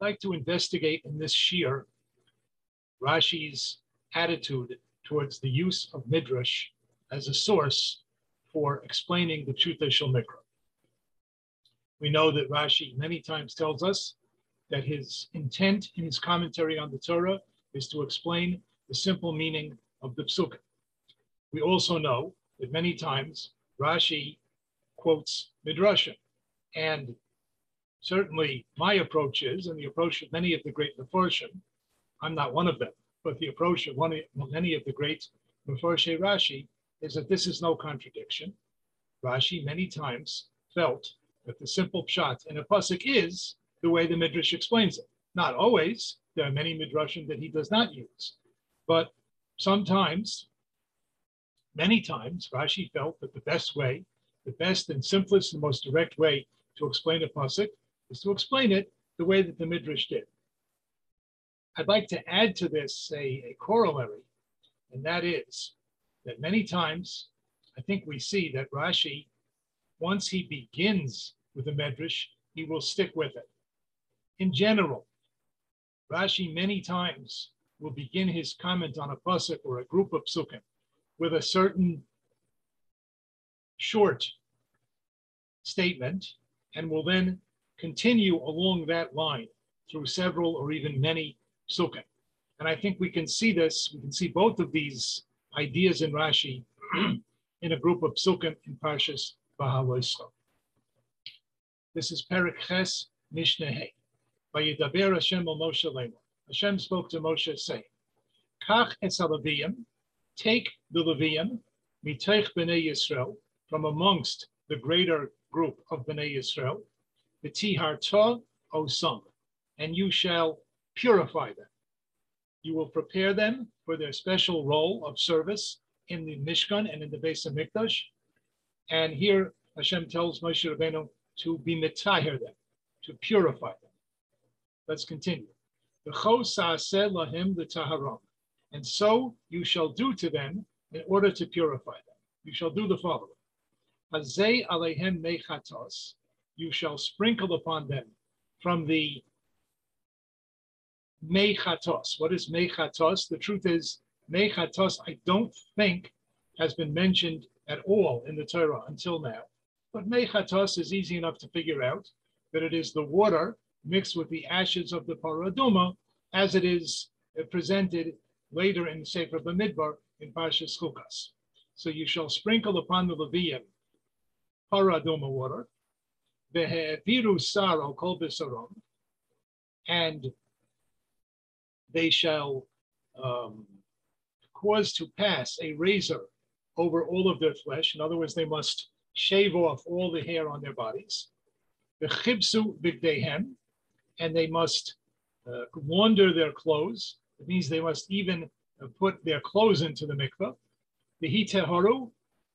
I'd like to investigate in this shiur Rashi's attitude towards the use of midrash as a source for explaining the Pshuta Shel Mikra. We know that Rashi many times tells us that his intent in his commentary on the Torah is to explain the simple meaning of the Psukkah. We also know that many times Rashi quotes Midrashim, and certainly my approach is, and the approach of many of the great Mefarshim, I'm not one of them, but the approach of one many of the great Mefarshim Rashi is that this is no contradiction. Rashi many times felt that the simple pshat in a pasuk is the way the midrash explains it. Not always. There are many midrashim that he does not use, but sometimes, many times, Rashi felt that the best way, the best and simplest and most direct way to explain a pasuk is to explain it the way that the Midrash did. I'd like to add to this a, a corollary, and that is that many times I think we see that Rashi, once he begins with the Medrash, he will stick with it. In general, Rashi many times will begin his comment on a pasuk or a group of psukim with a certain short statement and will then continue along that line through several or even many psukim. And I think we can see this, we can see both of these ideas in Rashi in a group of psukim in Parshas Bahaloischa. This is Perik Ches Mishnah Hey. Vayidaber Hashem al Moshe Lemon. Hashem spoke to Moshe saying, Kach es take the Leviyim, miteich b'nei Yisrael, from amongst the greater group of b'nei Yisrael, v'tiharta osam, and you shall purify them. You will prepare them for their special role of service in the Mishkan and in the Beis HaMikdash. And here Hashem tells Moshe Rabbeinu to be mitaher them, to purify them. Let's continue. Lahim the And so you shall do to them in order to purify them. You shall do the following you shall sprinkle upon them from the mechatos. What is mechatos? The truth is, mechatos, I don't think has been mentioned at all in the Torah until now. But mechatos is easy enough to figure out that it is the water mixed with the ashes of the paraduma, as it is presented later in the Sefer Bamidbar in Parshas Chukas. So you shall sprinkle upon the Levium paraduma water, Ve'heviru saro kol besarom, and they shall um, cause to pass a razor over all of their flesh. In other words, they must shave off all the hair on their bodies. And they must uh, launder their clothes. It means they must even put their clothes into the. V'hiteharu,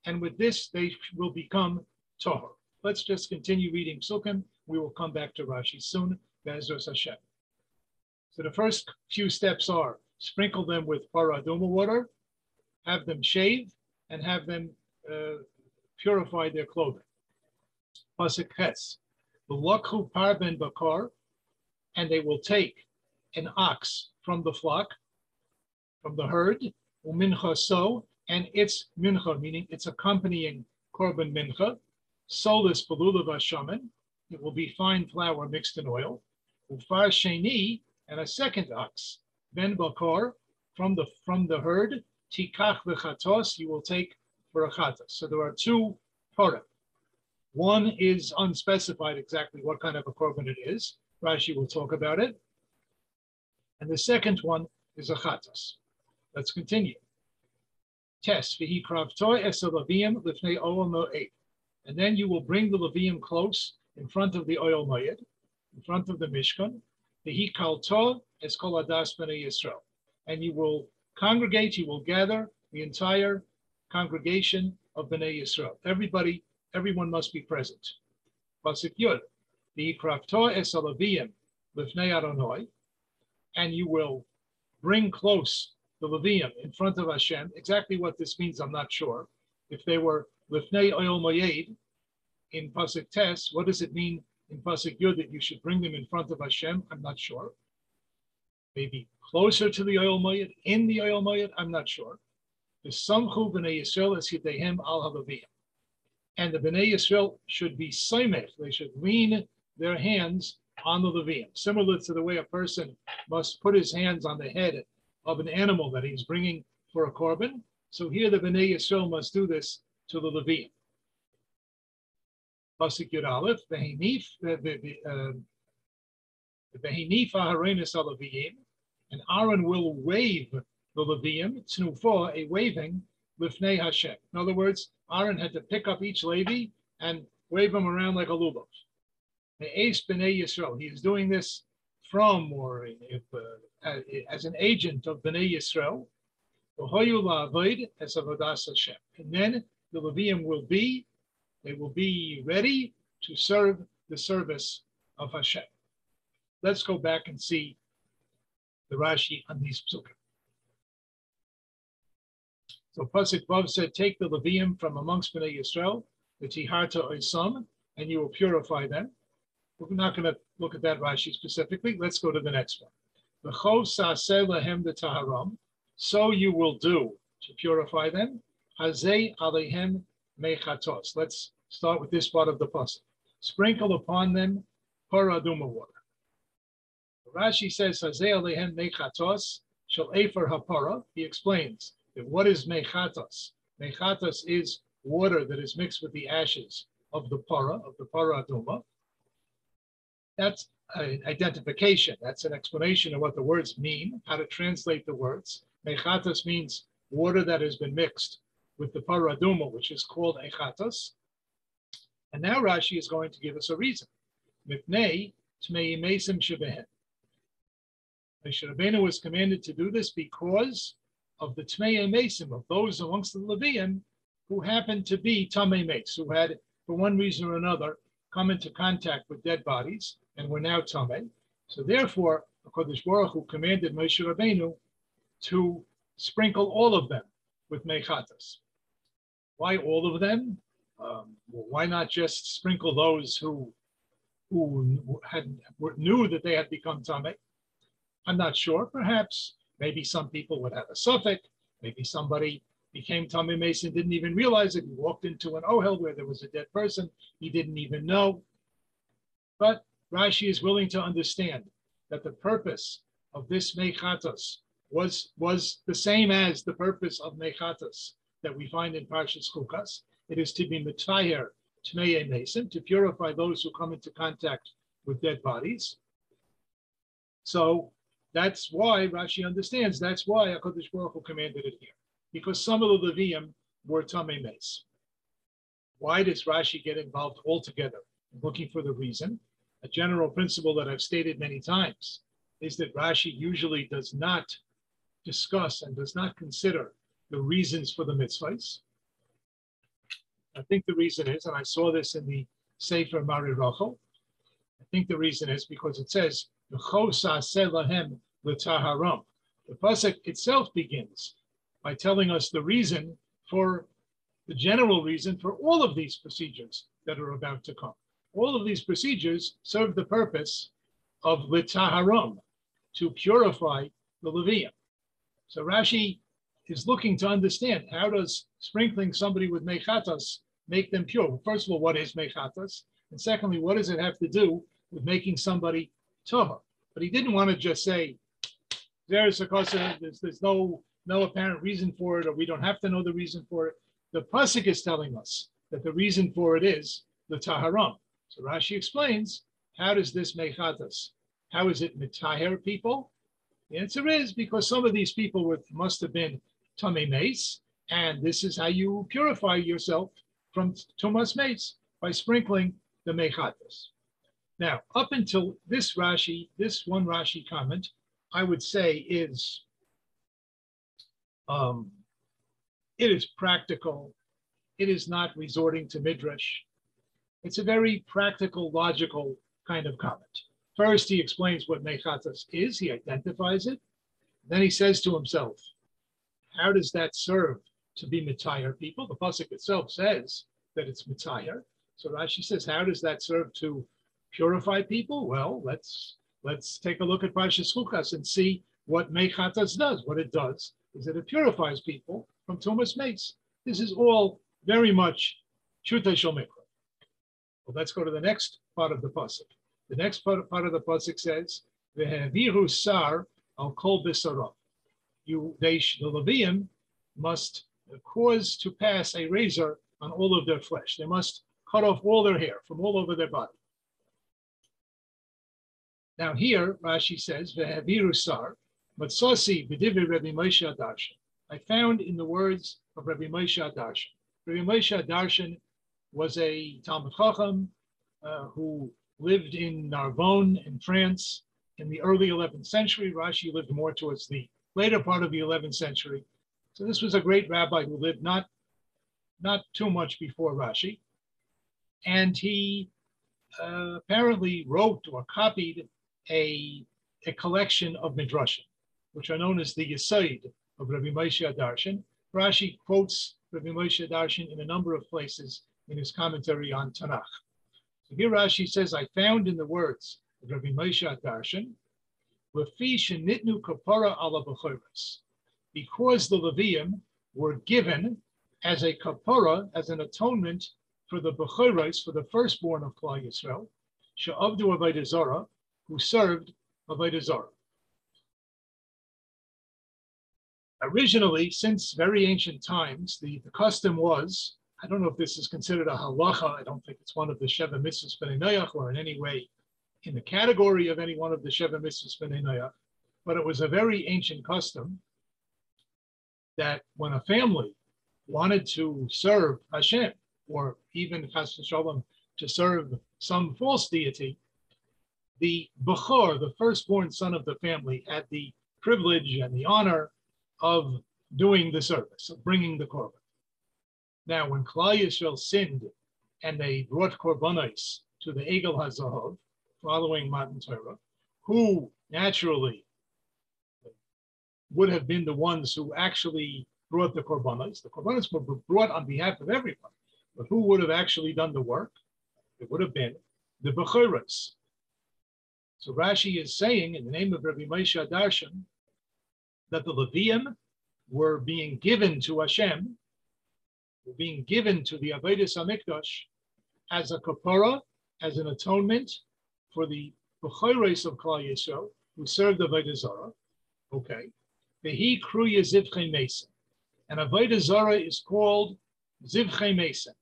and with this they will become tahor. Let's just continue reading psukim. We will come back to Rashi soon. Bezos Hashem. So the first few steps are sprinkle them with paraduma water, have them shave, and have them uh, purify their clothing. Pasuk Ches. V'lakhu parben bakar, and they will take an ox from the flock, from the herd, umincha so, and its mincha, meaning its accompanying korban mincha, solus belulav shaman. It will be fine flour mixed in oil. Ufar sheni and a second ox. Ben bakor from the from the herd. Tikach v'chatos you will take for a chatos. So there are two korban. One is unspecified exactly what kind of a korban it is. Rashi will talk about it. And the second one is a chatos. Let's continue. Test vihi kravtoy esalavim lifnei olam mo'ed. And then you will bring the Levium close in front of the Ohel Moed, in front of the Mishkan. the hikalto es kol adas b'nei Yisrael, and you will congregate, you will gather the entire congregation of b'nei Yisrael. Everybody, everyone must be present. Pasuk Yud, the krafto es alaviyim lifnei Adonai, and you will bring close the Levium in front of Hashem. Exactly what this means, I'm not sure. If they were lifnei Ohel Moed in pasuk tes, what does it mean in pasuk yud that you should bring them in front of Hashem? I'm not sure. Maybe closer to the Ohel Moed, in the Ohel Moed, I'm not sure. The samchu b'nei Yisrael is hidehem al halaviyim. And the b'nei Yisrael should be soimech. They should lean their hands on the Levium, similar to the way a person must put his hands on the head of an animal that he's bringing for a korban. So here the Bnei Yisrael must do this to the Levium. Pasuk Yud Aleph, Behinif, Behinif Aharenis Alaviyim, and Aaron will wave the Levium, Tznufa, a waving, Lifnei Hashem. In other words, Aaron had to pick up each Levi and wave them around like a lulav. Ace B'nai Yisrael. He is doing this from or if, uh, as an agent of B'nai Yisrael. As Avodas Hashem. And then the Levium will be, they will be ready to serve the service of Hashem. Let's go back and see the Rashi on these psukim. So Pasuk Vav said, take the Levium from amongst Bnei Yisrael, the Tiharta Oisam, and you will purify them. We're not going to look at that Rashi specifically. Let's go to the next one. The lahem the taharam. So you will do to purify them. Hazei alehem mechatos. Let's start with this part of the puzzle. Sprinkle upon them paraduma water. Rashi says Hazei alehem mechatos shall efer hapara. He explains that what is mechatos? Mechatos is water that is mixed with the ashes of the para, of the paraduma. That's an identification. That's an explanation of what the words mean, how to translate the words. Mechatas means water that has been mixed with the paraduma, which is called echatas. And now Rashi is going to give us a reason. Mipnei tmei mesim shebehen. Rabbeinu was commanded to do this because of the tmei mesim, of those amongst the Levian who happened to be tamei mes, who had, for one reason or another, come into contact with dead bodies and were now tamei. So therefore, HaKadosh Baruch Hu commanded Moshe Rabbeinu to sprinkle all of them with mechatas. Why all of them? Um, why not just sprinkle those who who had knew that they had become tamei? I'm not sure. Perhaps maybe some people would have a suffix. Maybe somebody became tamei Mason, didn't even realize it. He walked into an ohel where there was a dead person. He didn't even know. But Rashi is willing to understand that the purpose of this mechatos was, was the same as the purpose of mechatos that we find in Parshas Chukas. It is to be mitayer tmei mason, to purify those who come into contact with dead bodies. So that's why Rashi understands. That's why Hakadosh Baruch Hu commanded it here because some of the Levium were Tamei Mes. Why does Rashi get involved altogether? Looking for the reason. A general principle that I've stated many times is that Rashi usually does not discuss and does not consider the reasons for the mitzvahs. I think the reason is, and I saw this in the Sefer Mari Rachel, I think the reason is because it says, the pasuk itself begins by telling us the reason for the general reason for all of these procedures that are about to come. All of these procedures serve the purpose of litaharam, to purify the Levium. So Rashi is looking to understand how does sprinkling somebody with mechatas make them pure? First of all, what is mechatas? And secondly, what does it have to do with making somebody tahar? But he didn't want to just say, there's a there's, there's no no apparent reason for it, or we don't have to know the reason for it. The pasuk is telling us that the reason for it is the taharam. So Rashi explains, how does this us? How is it mitaher people? The answer is because some of these people were, must have been tamei mes, and this is how you purify yourself from tumas mace by sprinkling the mechatas. Now, up until this Rashi, this one Rashi comment, I would say is um, it is practical. It is not resorting to midrash. It's a very practical, logical kind of comment. First, he explains what mechatas is. He identifies it. Then he says to himself, "How does that serve to be mitayar people?" The pasuk itself says that it's mitayar. So Rashi says, "How does that serve to purify people? Well, let's let's take a look at Parshas Chukas and see what Mechatas does. What it does is that it purifies people from Tumas Mace. This is all very much Shuta Shel Mikra. Well, let's go to the next part of the pasuk. The next part, part of the pasuk says, "Ve'haviru sar al kol b'sarav." You, they, the Levium, must cause to pass a razor on all of their flesh. They must cut off all their hair from all over their body. Now here, Rashi says, "Ve'haviru sar," Matsasi b'divrei Rabbi Moshe Darshan. I found in the words of Rabbi Moshe Darshan. Rabbi Moshe Darshan was a Talmid Chacham uh, who lived in Narbonne in France in the early 11th century. Rashi lived more towards the later part of the 11th century. So this was a great rabbi who lived not, not too much before Rashi. And he uh, apparently wrote or copied a, a collection of midrashim, which are known as the Yisaid of Rabbi Moshe Darshan. Rashi quotes Rabbi Moshe Darshan in a number of places in his commentary on Tanakh. So here Rashi says, I found in the words of Rabbi Moshe Darshan, because the Levium were given as a kapara, as an atonement for the Bechoros, for the firstborn of Klal Yisrael, Sha'avdu Avodah who served Avodah. Originally, since very ancient times, the, the custom was, I don't know if this is considered a halacha, I don't think it's one of the Sheva Mitzvahs B'nai or in any way in the category of any one of the Sheva Mitzvahs B'nai but it was a very ancient custom that when a family wanted to serve Hashem, or even Chas Shalom, to serve some false deity, the Bechor, the firstborn son of the family, had the privilege and the honor of doing the service, of bringing the korban. Now, when Klal Yisrael sinned and they brought korbanos to the Egel HaZahav, following Matan Torah, who naturally would have been the ones who actually brought the korbanos. The korbanos were brought on behalf of everyone, but who would have actually done the work? It would have been the Bechoros, so Rashi is saying in the name of Rabbi Moshe Darshan that the Levium were being given to Hashem, were being given to the Avedis Hamikdash as a kapara, as an atonement for the Bechoros of Klal Yisrael who served the Zarah. Okay. Vehi kruya zivche mason. And Avodah Zarah is called zivche mason.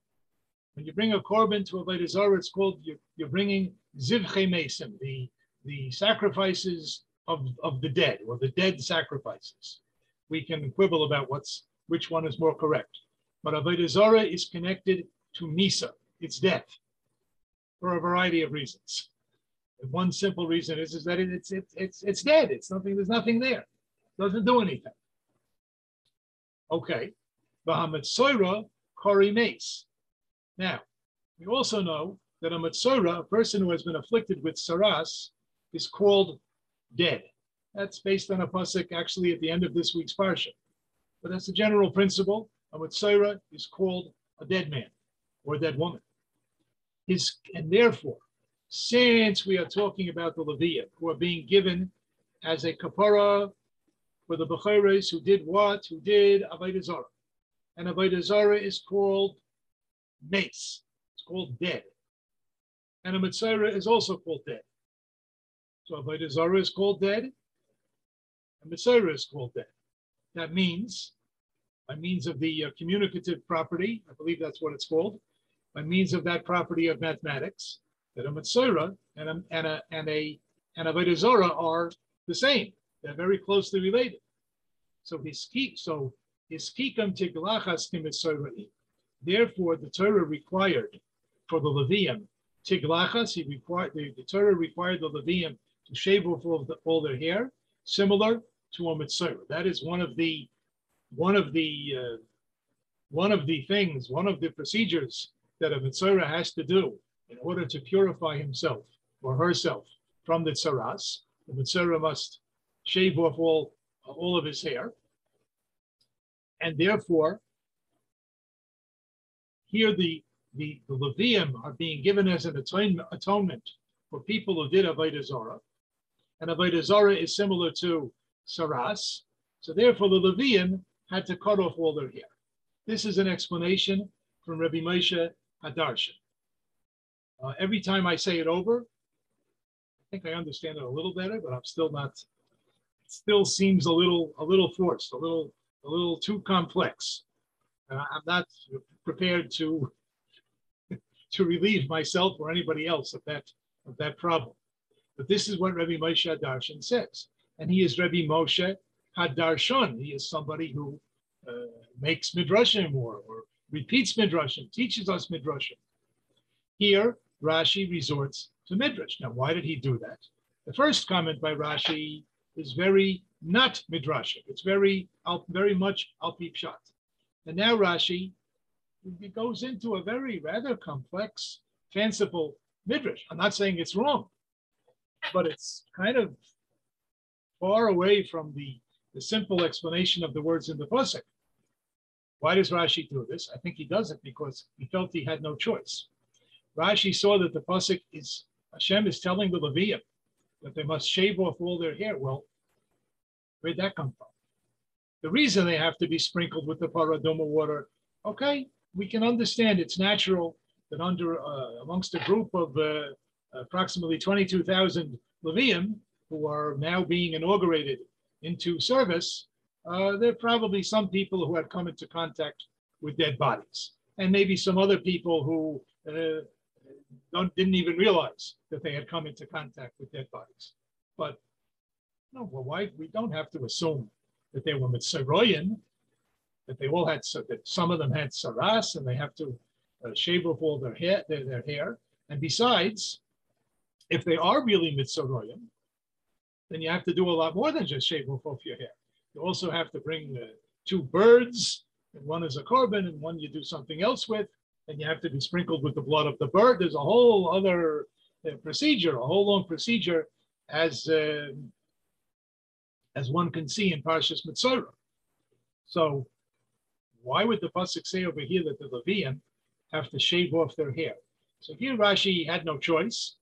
When you bring a korban to Avodah Zarah, it's called, you're, you're bringing zivche mason, the the sacrifices of, of the dead or the dead sacrifices. We can quibble about what's which one is more correct. But Avodah Zarah is connected to Misa, it's death, for a variety of reasons. One simple reason is, is that it, it's, it's, it's, it's dead. It's nothing, there's nothing there. It doesn't do anything. Okay. Bahamut Soira Kori Mace. Now, we also know that a Matsura, a person who has been afflicted with saras, is called dead. That's based on a pasuk actually at the end of this week's parsha. But that's the general principle. A Metzora is called a dead man or a dead woman. His, and therefore, since we are talking about the Leviah, who are being given as a kapara for the Bechoros who did what? Who did Avodah Zarah. And Avodah Zarah is called mace. It's called dead. And a Metzora is also called dead. So Avodah Zarah is called dead, and Metzora is called dead. That means, by means of the uh, communicative property, I believe that's what it's called, by means of that property of mathematics, that a Metzora and a, and a, and a, and Avodah Zarah are the same. They're very closely related. So his so his kikam tiglachas Therefore, the Torah required for the Levium tiglachas. He required the, the Torah required the Levium to shave off all, the, all their hair, similar to a metzora. That is one of the one of the uh, one of the things, one of the procedures that a metzora has to do in order to purify himself or herself from the tsaras. The metzora must shave off all all of his hair, and therefore here the the, the Levium are being given as an atonement for people who did Avodah Zarah. And Avodah Zarah is similar to Saras. So therefore the Levium had to cut off all their hair. This is an explanation from Rabbi Moshe Hadarshan. Uh, every time I say it over, I think I understand it a little better, but I'm still not. It still seems a little, a little forced, a little, a little too complex. I'm not prepared to to relieve myself or anybody else of that of that problem. But this is what Rabbi Moshe Hadarshan says, and he is Rabbi Moshe Hadarshan. He is somebody who uh, makes midrashim or, or repeats midrashim, teaches us midrashim. Here, Rashi resorts to midrash. Now, why did he do that? The first comment by Rashi is very not midrashim. It's very, very much al shot. And now Rashi goes into a very rather complex, fanciful midrash. I'm not saying it's wrong, but it's kind of far away from the, the simple explanation of the words in the pasuk. Why does Rashi do this? I think he does it because he felt he had no choice. Rashi saw that the pasuk is Hashem is telling the Levium that they must shave off all their hair. Well, where'd that come from? The reason they have to be sprinkled with the paradoma water, okay, we can understand it's natural that under uh, amongst a group of uh, approximately 22,000 Levium who are now being inaugurated into service, uh, there are probably some people who have come into contact with dead bodies, and maybe some other people who uh, didn't even realize that they had come into contact with dead bodies. But no, well, why we don't have to assume that they were Mitzrayim that they all had that some of them had saras and they have to uh, shave off all their hair, their, their, hair. And besides, if they are really mitzoroyim, then you have to do a lot more than just shave off, off your hair. You also have to bring two birds, and one is a korban, and one you do something else with, and you have to be sprinkled with the blood of the bird. There's a whole other uh, procedure, a whole long procedure, as uh, as one can see in Parshas Mitzorah. So why would the pasuk say over here that the Levian have to shave off their hair? So here Rashi had no choice.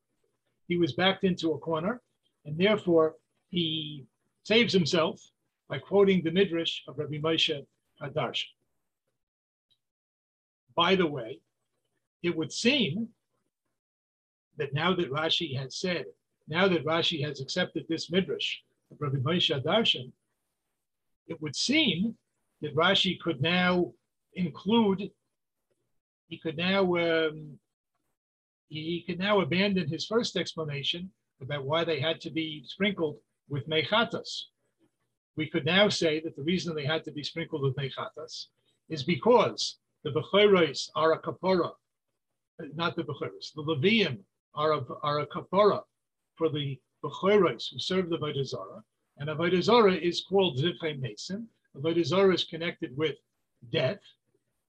He was backed into a corner, and therefore he saves himself by quoting the midrash of Rabbi Moshe Hadarshan. By the way, it would seem that now that Rashi has said, now that Rashi has accepted this midrash Rabbi Moshe Hadarshan, it would seem that Rashi could now include, he could now um, he could now abandon his first explanation about why they had to be sprinkled with mechatas. We could now say that the reason they had to be sprinkled with mechatas is because the bechoros are a kapora, uh, not the bechoros, the levium are a, are a kapora for the bechoros who serve the Avodah Zarah, and Avodah Zarah is called zivchei mason, Avodah Zarah is connected with death.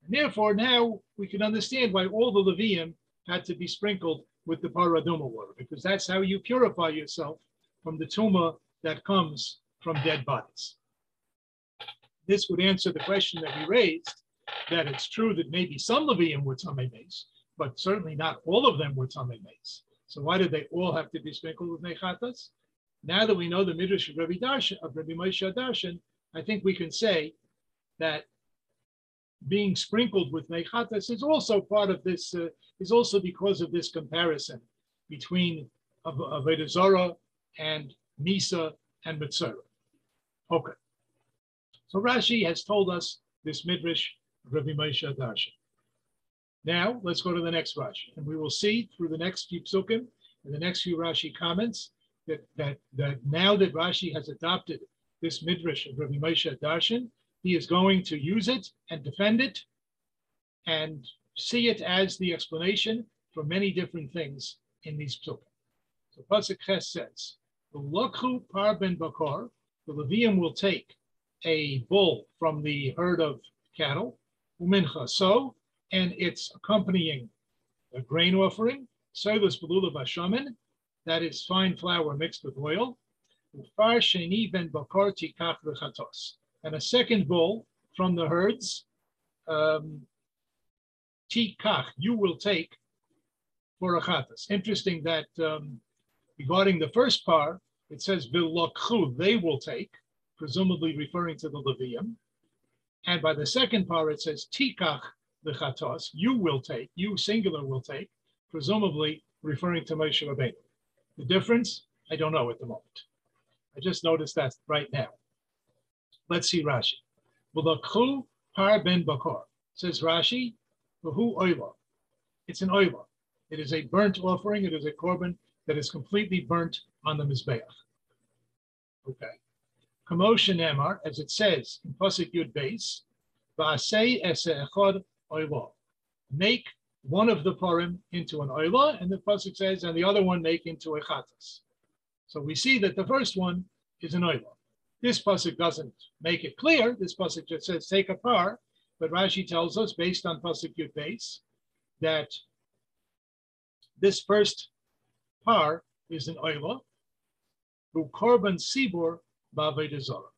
And therefore, now we can understand why all the Levium had to be sprinkled with the paraduma water, because that's how you purify yourself from the tumor that comes from dead bodies. This would answer the question that we raised, that it's true that maybe some Levium were Tamei Mace, but certainly not all of them were Tamei Mace. So why did they all have to be sprinkled with Mechatas? Now that we know the Midrash of Rabbi, Darshan, of Rabbi Moshe Darshan, I think we can say that being sprinkled with mechatas is also part of this, uh, is also because of this comparison between Avodah Zarah and Misa and Metzora. Okay. So Rashi has told us this midrash Rabbi Moshe Darshan. Now let's go to the next Rashi, and we will see through the next few psukim and the next few Rashi comments that, that, that now that Rashi has adopted this midrash of Rabbi Moshe Darshan, he is going to use it and defend it and see it as the explanation for many different things in these psukim. So Pasuk Ches says, the Lokhu Par Ben Bakar, the Levium will take a bull from the herd of cattle, Umincha, so, and its accompanying a grain offering, Soilus Belula Bashamin, that is fine flour mixed with oil, Ufar Sheni Ben Bakar Tikach and a second bull from the herds, um, Tikach, you will take for a chatas. Interesting that um, regarding the first part, it says they will take, presumably referring to the Levium. And by the second part, it says tikach the chatos, you will take, you singular will take, presumably referring to Moshe Rabbeinu. The difference, I don't know at the moment. I just noticed that right now. Let's see Rashi. Vilokhu par ben bakar, says Rashi, who oila. It's an oila. It is a burnt offering. It is a korban that is completely burnt on the Mizbeach. Okay. Commotion Emar, as it says in Pasuk Yud Beis, Va'asei ese oila. Make one of the parim into an oila, and the Pasuk says, and the other one make into a chatas. So we see that the first one is an oila. This Pasuk doesn't make it clear. This Pasuk just says take a par, but Rashi tells us, based on Pasuk Yud Beis, that this first par is an oila, who korban sibor ba'avedazara.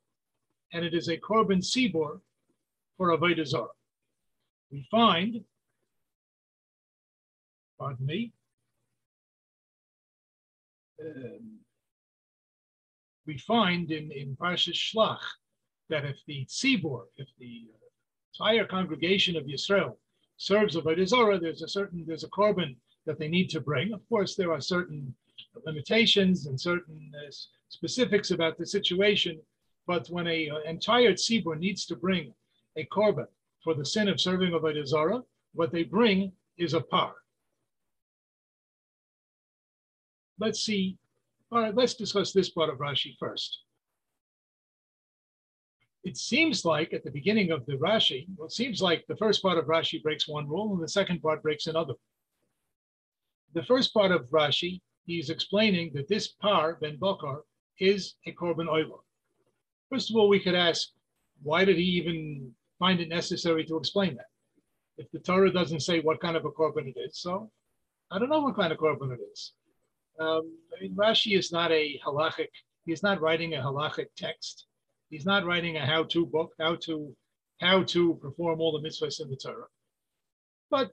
And it is a korban sibor for avedazara. We find, pardon me, um, we find in, in Parshas Shlach that if the tzibor, if the entire congregation of Yisrael serves Avodah there's a certain, there's a korban that they need to bring. Of course, there are certain limitations and certain uh, specifics about the situation, but when an uh, entire tzibur needs to bring a korban for the sin of serving of a Zarah, what they bring is a par. Let's see. All right, let's discuss this part of Rashi first. It seems like at the beginning of the Rashi, well, it seems like the first part of Rashi breaks one rule and the second part breaks another the first part of Rashi, he's explaining that this par, Ben Bakar, is a korban oila. First of all, we could ask, why did he even find it necessary to explain that? If the Torah doesn't say what kind of a korban it is, so I don't know what kind of korban it is. Um, I mean, Rashi is not a halachic, he's not writing a halachic text. He's not writing a how-to book, how to how to perform all the mitzvahs in the Torah. But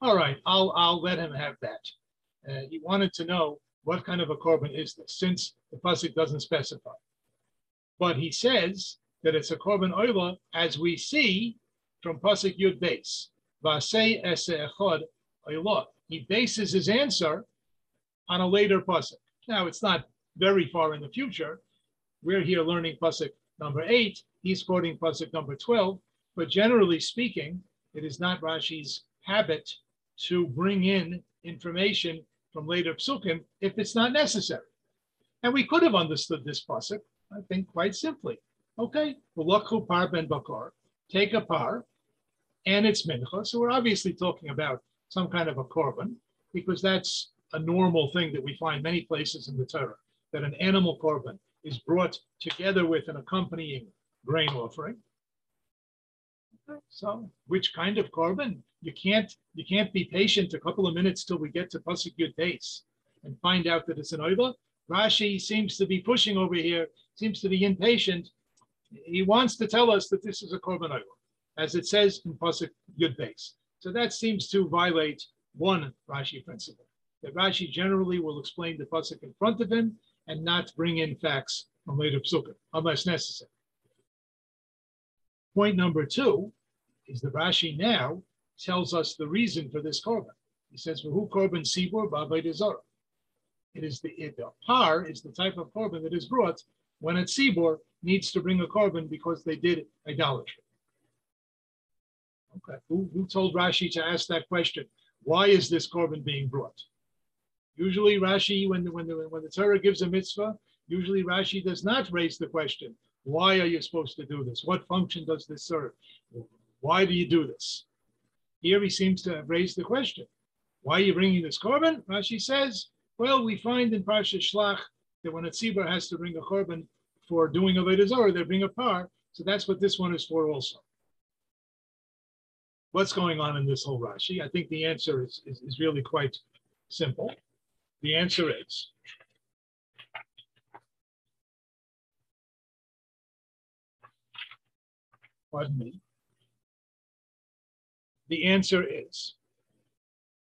all right, I'll I'll let him have that. Uh, he wanted to know what kind of a korban is this, since the pasuk doesn't specify. But he says that it's a korban oila, as we see from pasuk yud beis. Vasei echod oila. He bases his answer on a later pasuk. Now it's not very far in the future. We're here learning pasuk number eight. He's quoting pasuk number twelve. But generally speaking, it is not Rashi's habit to bring in information from later psukim if it's not necessary. And we could have understood this pasuk, I think, quite simply. Okay, v'lakhu par ben bakar, take a par, and it's mincha. So we're obviously talking about some kind of a korban, because that's a normal thing that we find many places in the Torah, that an animal korban is brought together with an accompanying grain offering. So, which kind of korban? You can't you can't be patient a couple of minutes till we get to pasuk beis and find out that it's an oila. Rashi seems to be pushing over here, seems to be impatient. He wants to tell us that this is a korban oila, as it says in pasuk yud beis. So that seems to violate one Rashi principle that Rashi generally will explain the pasuk in front of him and not bring in facts from later psukim unless necessary. Point number two is that Rashi now tells us the reason for this korban. He says, "Who korban sibur ba'avodah It is the, it, the par is the type of korban that is brought when a tzibur needs to bring a korban because they did idolatry. Okay, who, who told Rashi to ask that question? Why is this korban being brought? Usually Rashi, when the, when the, when the Torah gives a mitzvah, usually Rashi does not raise the question, why are you supposed to do this? What function does this serve? Why do you do this? Here he seems to have raised the question. Why are you bringing this korban? Rashi says, well, we find in Parsha Shlach that when a tzibur has to bring a korban for doing a Vedazor, they bring a par. So that's what this one is for also. What's going on in this whole Rashi? I think the answer is, is, is really quite simple. The answer is pardon me. The answer is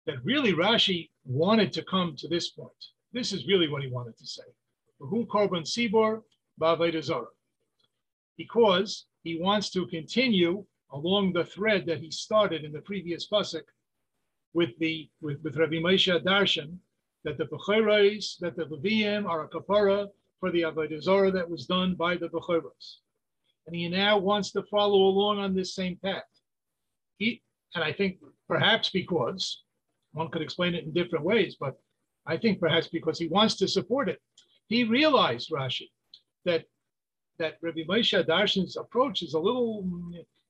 that really Rashi wanted to come to this point. This is really what he wanted to say. Who sibor. Because he wants to continue along the thread that he started in the previous pasuk with the with, with Rabbi Moshe Darshan that the Bechoros, that the Leviim are a kapara for the Avodah that was done by the Bechoros. And he now wants to follow along on this same path. He, and I think perhaps because one could explain it in different ways, but I think perhaps because he wants to support it. He realized, Rashi, that that Rabbi Moshe Darshan's approach is a little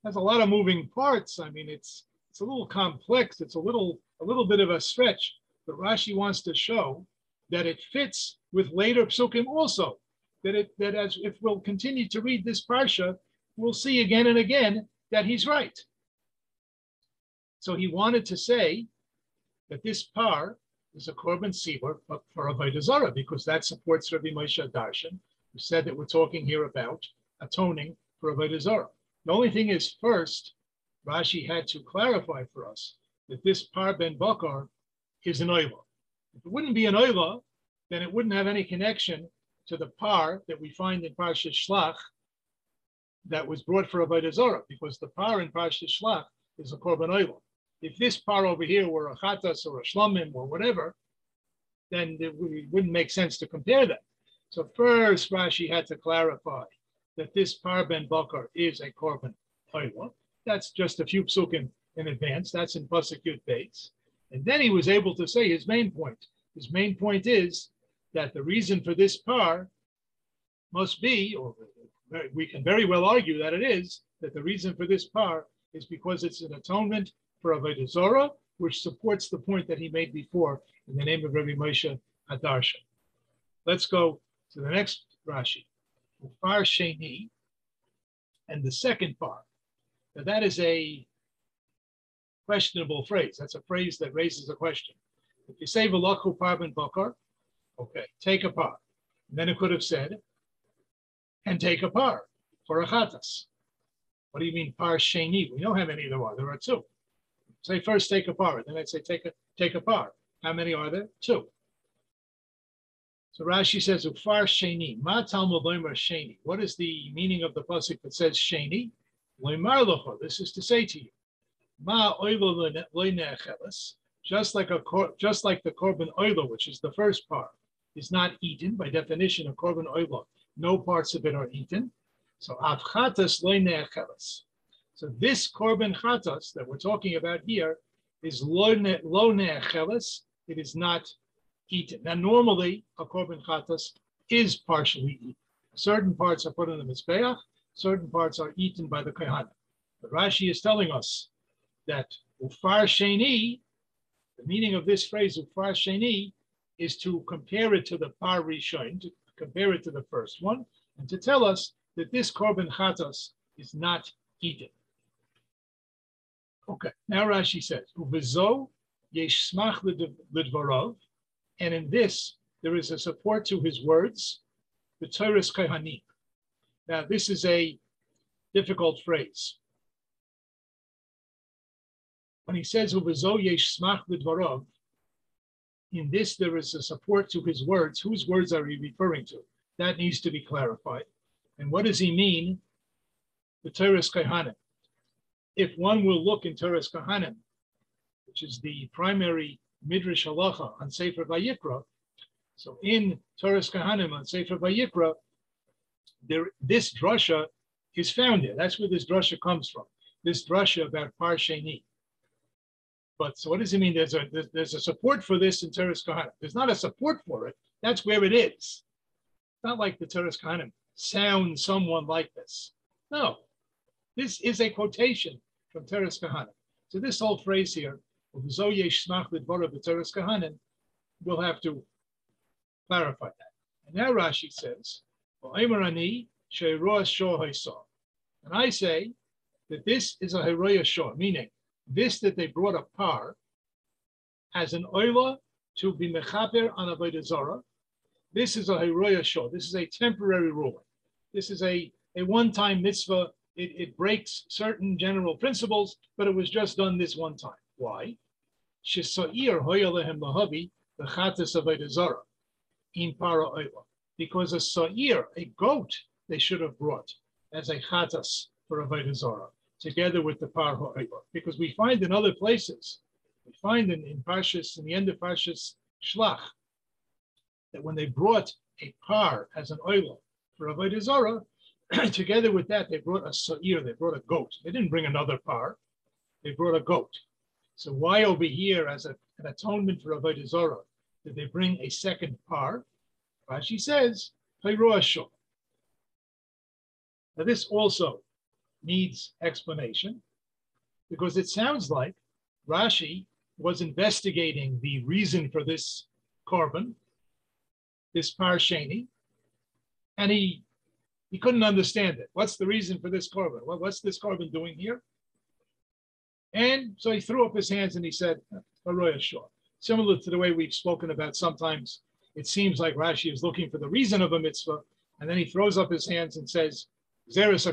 has a lot of moving parts. I mean, it's it's a little complex. It's a little a little bit of a stretch. But Rashi wants to show that it fits with later psukim also. That it that as if we'll continue to read this parsha, we'll see again and again that he's right. So he wanted to say that this par is a korban sibur for avodah Zarah because that supports Rabbi Moshe Darshan, who said that we're talking here about atoning for avodah Zarah. The only thing is, first, Rashi had to clarify for us that this par ben bakar is an oila. If it wouldn't be an oila, then it wouldn't have any connection to the par that we find in Parsha Shlach that was brought for avodah Zarah, because the par in Parsha Shlach is a korban oila. If this par over here were a chatas or a shlamim or whatever, then it wouldn't make sense to compare them. So first, Rashi had to clarify that this par ben bakar is a korban oila. That's just a few psukim in advance. That's in pasuk yud beis. And then he was able to say his main point. His main point is that the reason for this par must be, or we can very well argue that it is, that the reason for this par is because it's an atonement for Avodah Zorah, which supports the point that he made before in the name of Rabbi Moshe Hadarshan. Let's go to the next Rashi, Far Sheni, and the second part. Now that is a questionable phrase. That's a phrase that raises a question. If you say Valachu Parban Bakar, okay, take a par. And then it could have said, and take a par for a chatas. What do you mean par sheni? We know how many there are. There are two. Say first take a par, then I'd say take a take a par. How many are there? Two. So Rashi says, Ufar Sheni, Ma Talmud Sheni. What is the meaning of the pasuk that says Sheni? This is to say to you, Ma just like a just like the korban oila, which is the first part, is not eaten by definition. A korban oila, no parts of it are eaten. So avchatas loinechelas. So this korban chatas that we're talking about here is lo nechelas. It is not eaten. Now, normally a korban chatas is partially eaten. Certain parts are put in the mizbeach. Certain parts are eaten by the kahana. But Rashi is telling us that ufar sheni, the meaning of this phrase ufar sheni, is to compare it to the par rishon, to compare it to the first one, and to tell us that this korban chatas is not eaten. Okay, now Rashi says, Uvizo yesh smach lidvarov, and in this there is a support to his words, the Toras Kohanim. Now, this is a difficult phrase when he says Ubezo yesh smach b'dvarav, in this there is a support to his words. Whose words are he referring to? That needs to be clarified. And what does he mean? The Toras Kohanim. If one will look in Toras Kohanim, which is the primary Midrash Halacha on Sefer Vayikra, so in Toras Kohanim on Sefer Vayikra, there, this drasha is found there. That's where this drasha comes from. This drasha about Parsheni. But so what does it mean? There's a there's, a support for this in Toras Kohanim. There's not a support for it. That's where it is. Not like the Toras Kohanim sound someone like this. No, this is a quotation from Toras Kohanim. So this whole phrase here We'll have to clarify that. And now Rashi says, and I say that this is a Heroya Shor, meaning this that they brought a as an oila to be mechaper on a Zara. This is a Heroya Shor. This is a temporary ruling. This is a, a one-time mitzvah. It, it breaks certain general principles, but it was just done this one time. Why? In para because a sa'ir, a goat, they should have brought as a chatas for Avodah Zarah, together with the par. Because we find in other places, we find in, in Parshas, in the end of Parshas Shlach, that when they brought a par as an oila for Avodah Zarah, together with that, they brought a sa'ir, they brought a goat. They didn't bring another par, they brought a goat. So why over here, as a, an atonement for Avodah Zarah, did they bring a second par? Rashi says, Now this also needs explanation because it sounds like Rashi was investigating the reason for this korban, this parsheni, and he he couldn't understand it. What's the reason for this korban? Well, what's this korban doing here? And so he threw up his hands and he said, Aroya Shor. Similar to the way we've spoken about sometimes it seems like Rashi is looking for the reason of a mitzvah, and then he throws up his hands and says, Zeres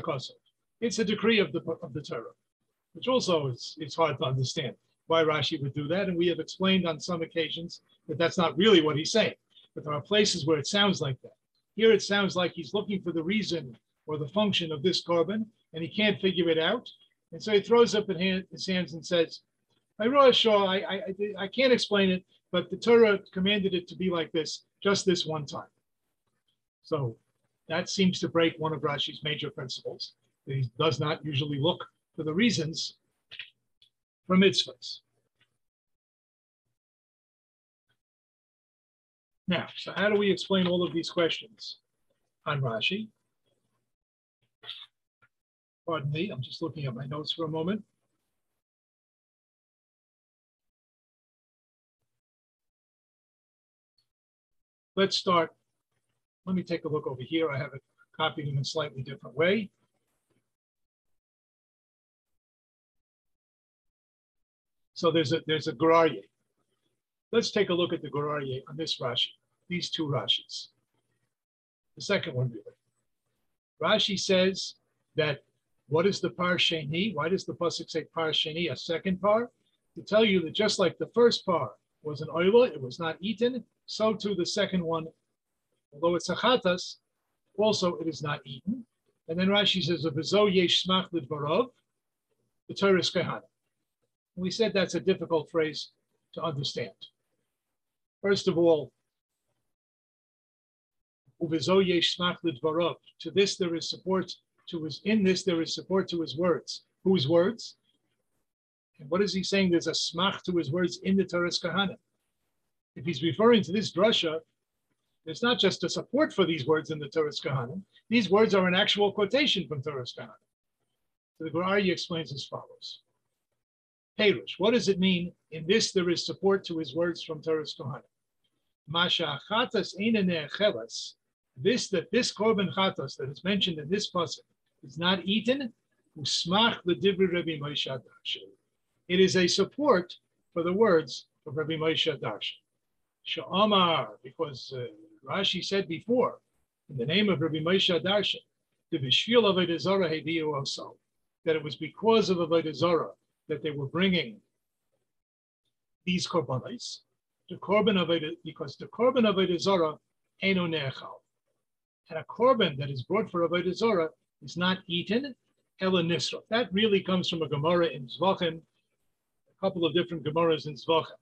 It's a decree of the, of the Torah, which also is it's hard to understand why Rashi would do that. And we have explained on some occasions that that's not really what he's saying. But there are places where it sounds like that. Here it sounds like he's looking for the reason or the function of this korban, and he can't figure it out. And so he throws up his hands and says, I really sure, I, I, I can't explain it, but the Torah commanded it to be like this just this one time. So that seems to break one of Rashi's major principles. He does not usually look for the reasons for mitzvahs. Now, so how do we explain all of these questions on Rashi? Pardon me, I'm just looking at my notes for a moment. Let's start. Let me take a look over here. I have it copied in a slightly different way. So there's a there's a Gur Aryeh. Let's take a look at the Gur on this Rashi, these two Rashis. The second one really. Rashi says that what is the par sheni? Why does the pasuk say par sheni, a second par? To tell you that just like the first par was an oila, it was not eaten, so too the second one, although it's a chatas, also it is not eaten. And then Rashi says, the Toras Kohanim. We said that's a difficult phrase to understand. First of all, "V'zo yesh smach. To this there is support to his. In this there is support to his words. Whose words? And what is he saying? There's a smach to his words in the Toras Kohanim if he's referring to this drasha, it's not just a support for these words in the Toras Kohanim. These words are an actual quotation from Toras Kohanim. So the Gur Aryeh explains as follows. Perush, what does it mean? In this, there is support to his words from Toras Kohanim. Masha chatas chelas. This that this korban chatas that is mentioned in this pasuk is not eaten. Usmach the divri Rabbi Moshe It is a support for the words of Rabbi Moshe Darshan. Sha'amar, because uh, Rashi said before, in the name of Rabbi Moshe Darshan, the Bishvil of Avodah Hediyu also, that it was because of Avodah that they were bringing these korbanos, the korban of because the korban of Avodah Zarah eno nechal. And a korban that is brought for Avodah Zarah is not eaten, ela nisra. That really comes from a Gemara in Zvachim, a couple of different Gemaras in Zvachim.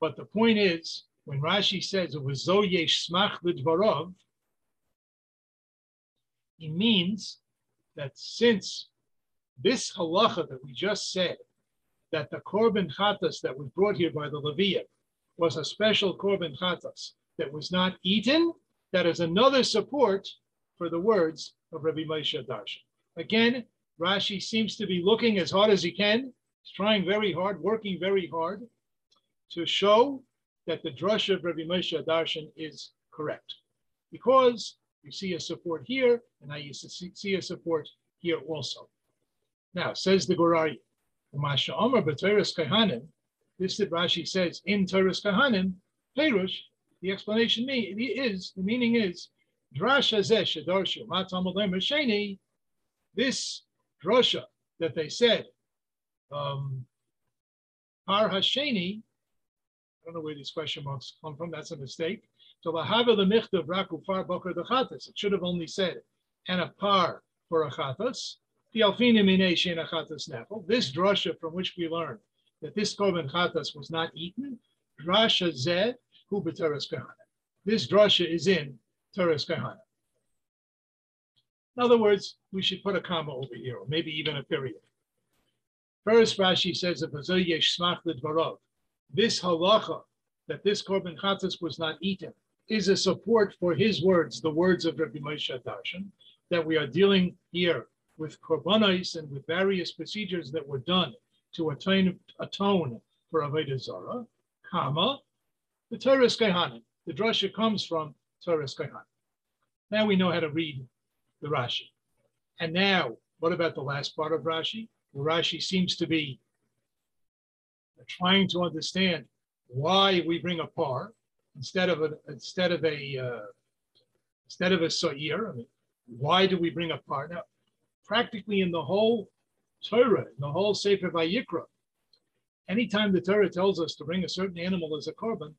But the point is, when Rashi says it was Zoyesh Smach Lidvarov, he means that since this halacha that we just said, that the korban chatas that was brought here by the Leviat was a special korban chatas that was not eaten, that is another support for the words of Rabbi Moshe Darshan. Again, Rashi seems to be looking as hard as he can He's trying very hard, working very hard to show that the drasha of Rabbi Moshe Darshan is correct. Because you see a support here, and now you see a support here also. Now, says the Gur Aryeh, Masha Omer B'Toras Kohanim, this that Rashi says in Toras Kohanim, Perush, the explanation is, the meaning is, Drasha Zeh Shedarshu Matam Sheni, this drasha that they said, um, Par Hasheni, I don't know where these question marks come from, that's a mistake. So Lahava the Michtav Raku Far Boker the Chatas, it should have only said, and a par for a Chatas. The Alfina Mine Shein Chatas Nefel. This drasha from which we learn that this Korban Chatas was not eaten, drasha Zeh, Hu B'Toras Kohanim. This drasha is in Toras Kohanim. In other words, we should put a comma over here, or maybe even a period. First, Rashi says of this halacha that this korban chatas was not eaten is a support for his words, the words of Rabbi Moshe Darshan, that we are dealing here with korbanos and with various procedures that were done to atone, atone for Avodah Zarah, comma, the Toras Kohanim. The drasha comes from Toras Kohanim. Now we know how to read the Rashi. And now, what about the last part of Rashi? Rashi seems to be trying to understand why we bring a par instead of a instead of a uh, instead of a sa'ir. I mean, why do we bring a par? Now, practically in the whole Torah, the whole Sefer Vayikra, anytime the Torah tells us to bring a certain animal as a korban,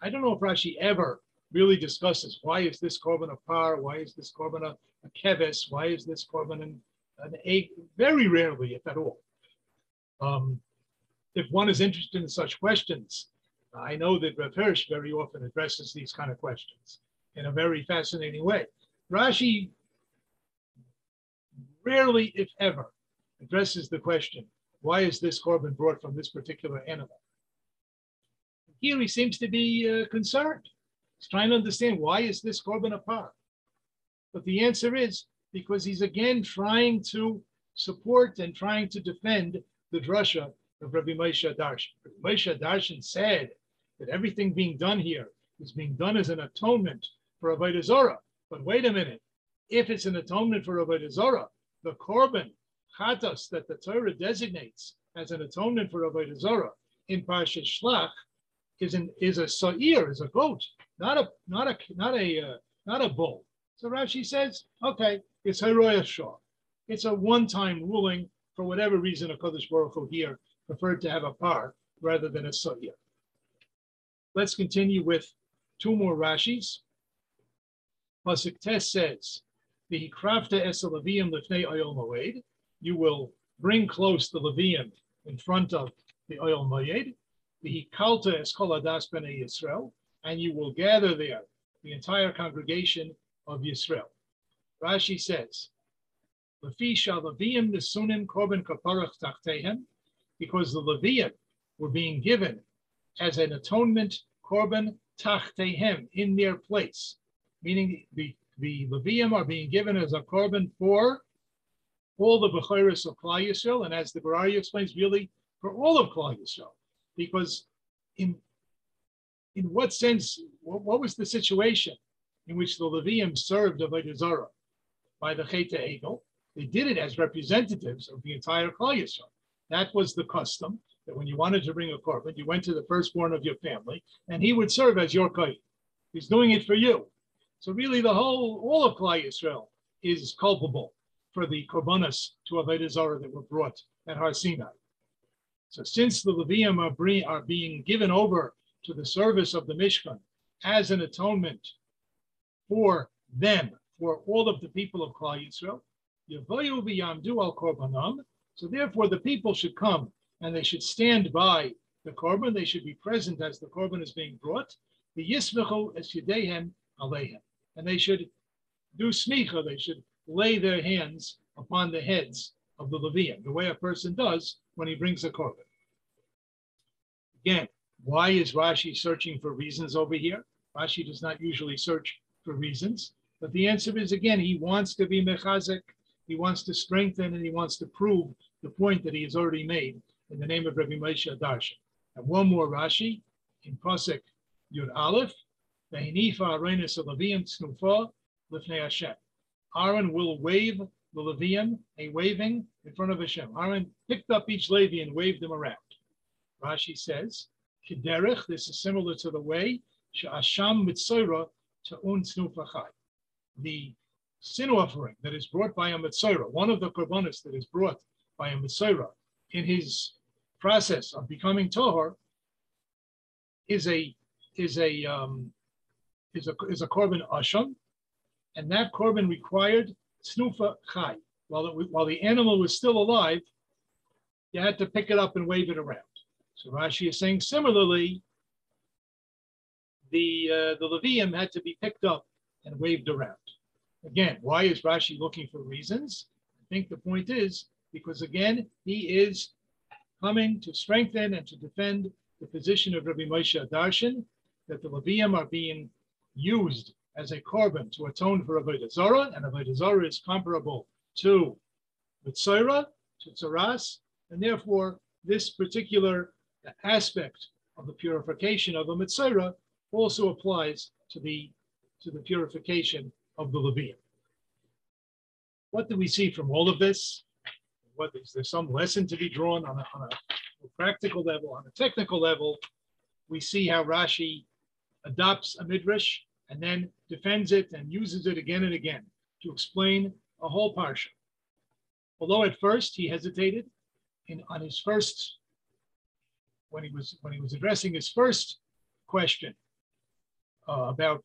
I don't know if Rashi ever really discusses why is this korban a par, why is this korban a, a keves, why is this korban an, an egg? Very rarely, if at all. Um, if one is interested in such questions, I know that Rav Hirsch very often addresses these kind of questions in a very fascinating way. Rashi rarely, if ever, addresses the question, why is this korban brought from this particular animal? Here he seems to be uh, concerned. He's trying to understand why is this korban apart? But the answer is because he's again trying to support and trying to defend the drasha of Rabbi Moshe Darshan. Rabbi Moshe Darshan said that everything being done here is being done as an atonement for Avodah Zorah. But wait a minute, if it's an atonement for Avodah Zorah, the korban chatas that the Torah designates as an atonement for Avodah Zorah in Parashat Shlach is an is a sa'ir, is a goat, not a not a not a uh, not a bull. So Rashi says, okay, it's Haroya Shah. It's a one-time ruling for whatever reason a Kodesh Baruch Hu here preferred to have a par rather than a sa'ir. Let's continue with two more Rashis. Pasuk Tes says, the krafta es lefnei Ohel Moed. You will bring close the leviyim in front of the Ohel Moed. The kalta es kol adas Yisrael, and you will gather there the entire congregation of Yisrael. Rashi says, because the leviyim were being given as an atonement korban tachtehem in their place, meaning the the Levium are being given as a korban for all the Bechoris of Klal Yisrael, and as the Gur explains, really for all of Klal Yisrael, because in in what sense, what, what, was the situation in which the Levium served Avodah Zarah by the Cheta Egel? They did it as representatives of the entire Klal Yisrael. That was the custom that when you wanted to bring a korban, you went to the firstborn of your family, and he would serve as your kohen. He's doing it for you. So really, the whole all of Klal Yisrael is culpable for the korbanos to Avodah Zarah that were brought at Har Sinai. So since the Levium are, are being given over to the service of the Mishkan as an atonement for them, for all of the people of Klal Yisrael, v'yamdu al korbanam. So therefore, the people should come and they should stand by the korban. They should be present as the korban is being brought. The yismechu es yedehem alehem and they should do smicha, they should lay their hands upon the heads of the Levium, the way a person does when he brings a korban. Again, why is Rashi searching for reasons over here? Rashi does not usually search for reasons, but the answer is again, he wants to be mechazek he wants to strengthen and he wants to prove the point that he has already made in the name of Rabbi Moshe Darshan. And one more Rashi in Pasuk Yud Aleph, Vehinifa Arenis Levium Snufa Lifnei Hashem. Aaron will wave the Levium, a waving in front of Hashem. Aaron picked up each Levi and waved them around. Rashi says, Kederech, this is similar to the way, Sha'asham Metzora to Un Snufachai. The sin offering that is brought by a Metzora, one of the korbanos that is brought by a Metzora in his process of becoming Tohar, is a is a um, is a is a korban asham, and that korban required snufa chai. While it, while the animal was still alive, you had to pick it up and wave it around. So Rashi is saying similarly, the uh, the levium had to be picked up and waved around. Again, why is Rashi looking for reasons? I think the point is because again he is coming to strengthen and to defend the position of Rabbi Moshe Darshan that the levium are being used as a korban to atone for Avodah Zarah, and Avodah Zarah is comparable to Metzora, to Tzaras, and therefore this particular aspect of the purification of the Metzora also applies to the, to the purification of the Levium. What do we see from all of this? What is there some lesson to be drawn on a, on a practical level, on a technical level? We see how Rashi adopts a midrash and then defends it and uses it again and again to explain a whole parsha. Although at first he hesitated in, on his first, when he was when he was addressing his first question uh, about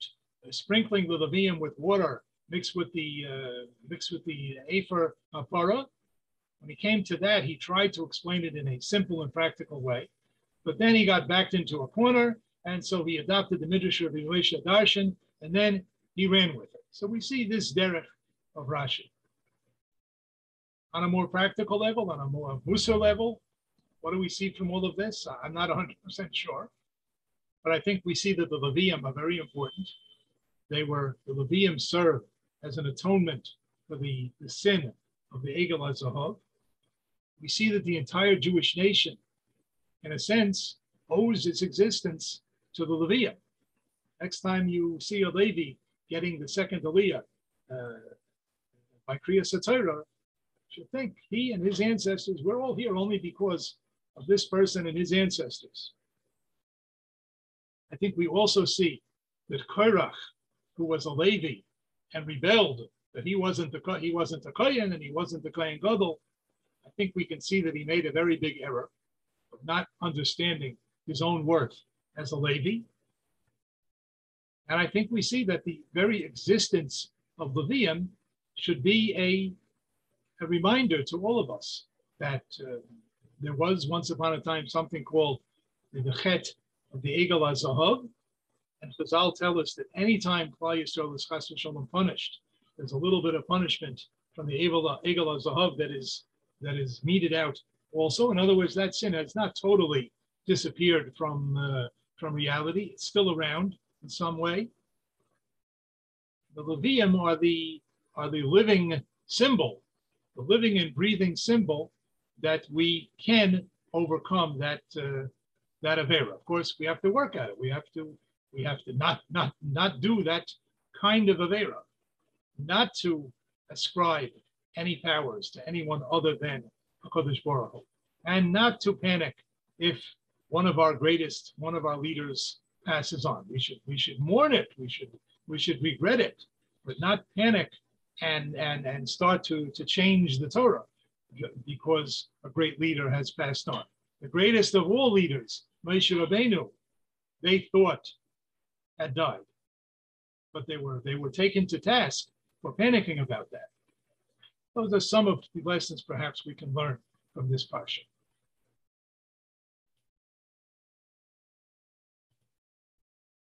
sprinkling the levium with water mixed with the uh, mixed with the afer para. When he came to that, he tried to explain it in a simple and practical way, but then he got backed into a corner and so he adopted the Midrash of Elisha Darshan, and then he ran with it. So we see this derech of Rashi. On a more practical level, on a more Musa level, what do we see from all of this? I'm not 100% sure, but I think we see that the Levium are very important. They were, the Levium served as an atonement for the, the sin of the Egel HaZahav. We see that the entire Jewish nation, in a sense, owes its existence to the Levium. Next time you see a Levi getting the second Aliyah uh, by Kriya Satira, should think he and his ancestors, we're all here only because of this person and his ancestors. I think we also see that Korach, who was a Levi and rebelled, that he wasn't the he wasn't a Kohen and he wasn't the Kohen Gadol. I think we can see that he made a very big error of not understanding his own worth as a Levi. And I think we see that the very existence of Levium should be a, a reminder to all of us that uh, there was once upon a time something called the Chet of the Egel HaZahav. And Chazal tell us that anytime Klal Yisrael is Chas v'shalom punished, there's a little bit of punishment from the Egel HaZahav that is, that is meted out also. In other words, that sin has not totally disappeared from, uh, from reality. It's still around in some way. The Levium are the, are the living symbol, the living and breathing symbol that we can overcome that, uh, that Avera. Of course, we have to work at it. We have to, we have to not, not, not do that kind of Avera, not to ascribe any powers to anyone other than HaKadosh Baruch Hu, and not to panic if one of our greatest, one of our leaders passes on. We should we should mourn it. We should we should regret it, but not panic and and and start to to change the Torah because a great leader has passed on. The greatest of all leaders, Moshe Rabbeinu, they thought had died, but they were they were taken to task for panicking about that. Those are some of the lessons perhaps we can learn from this parsha.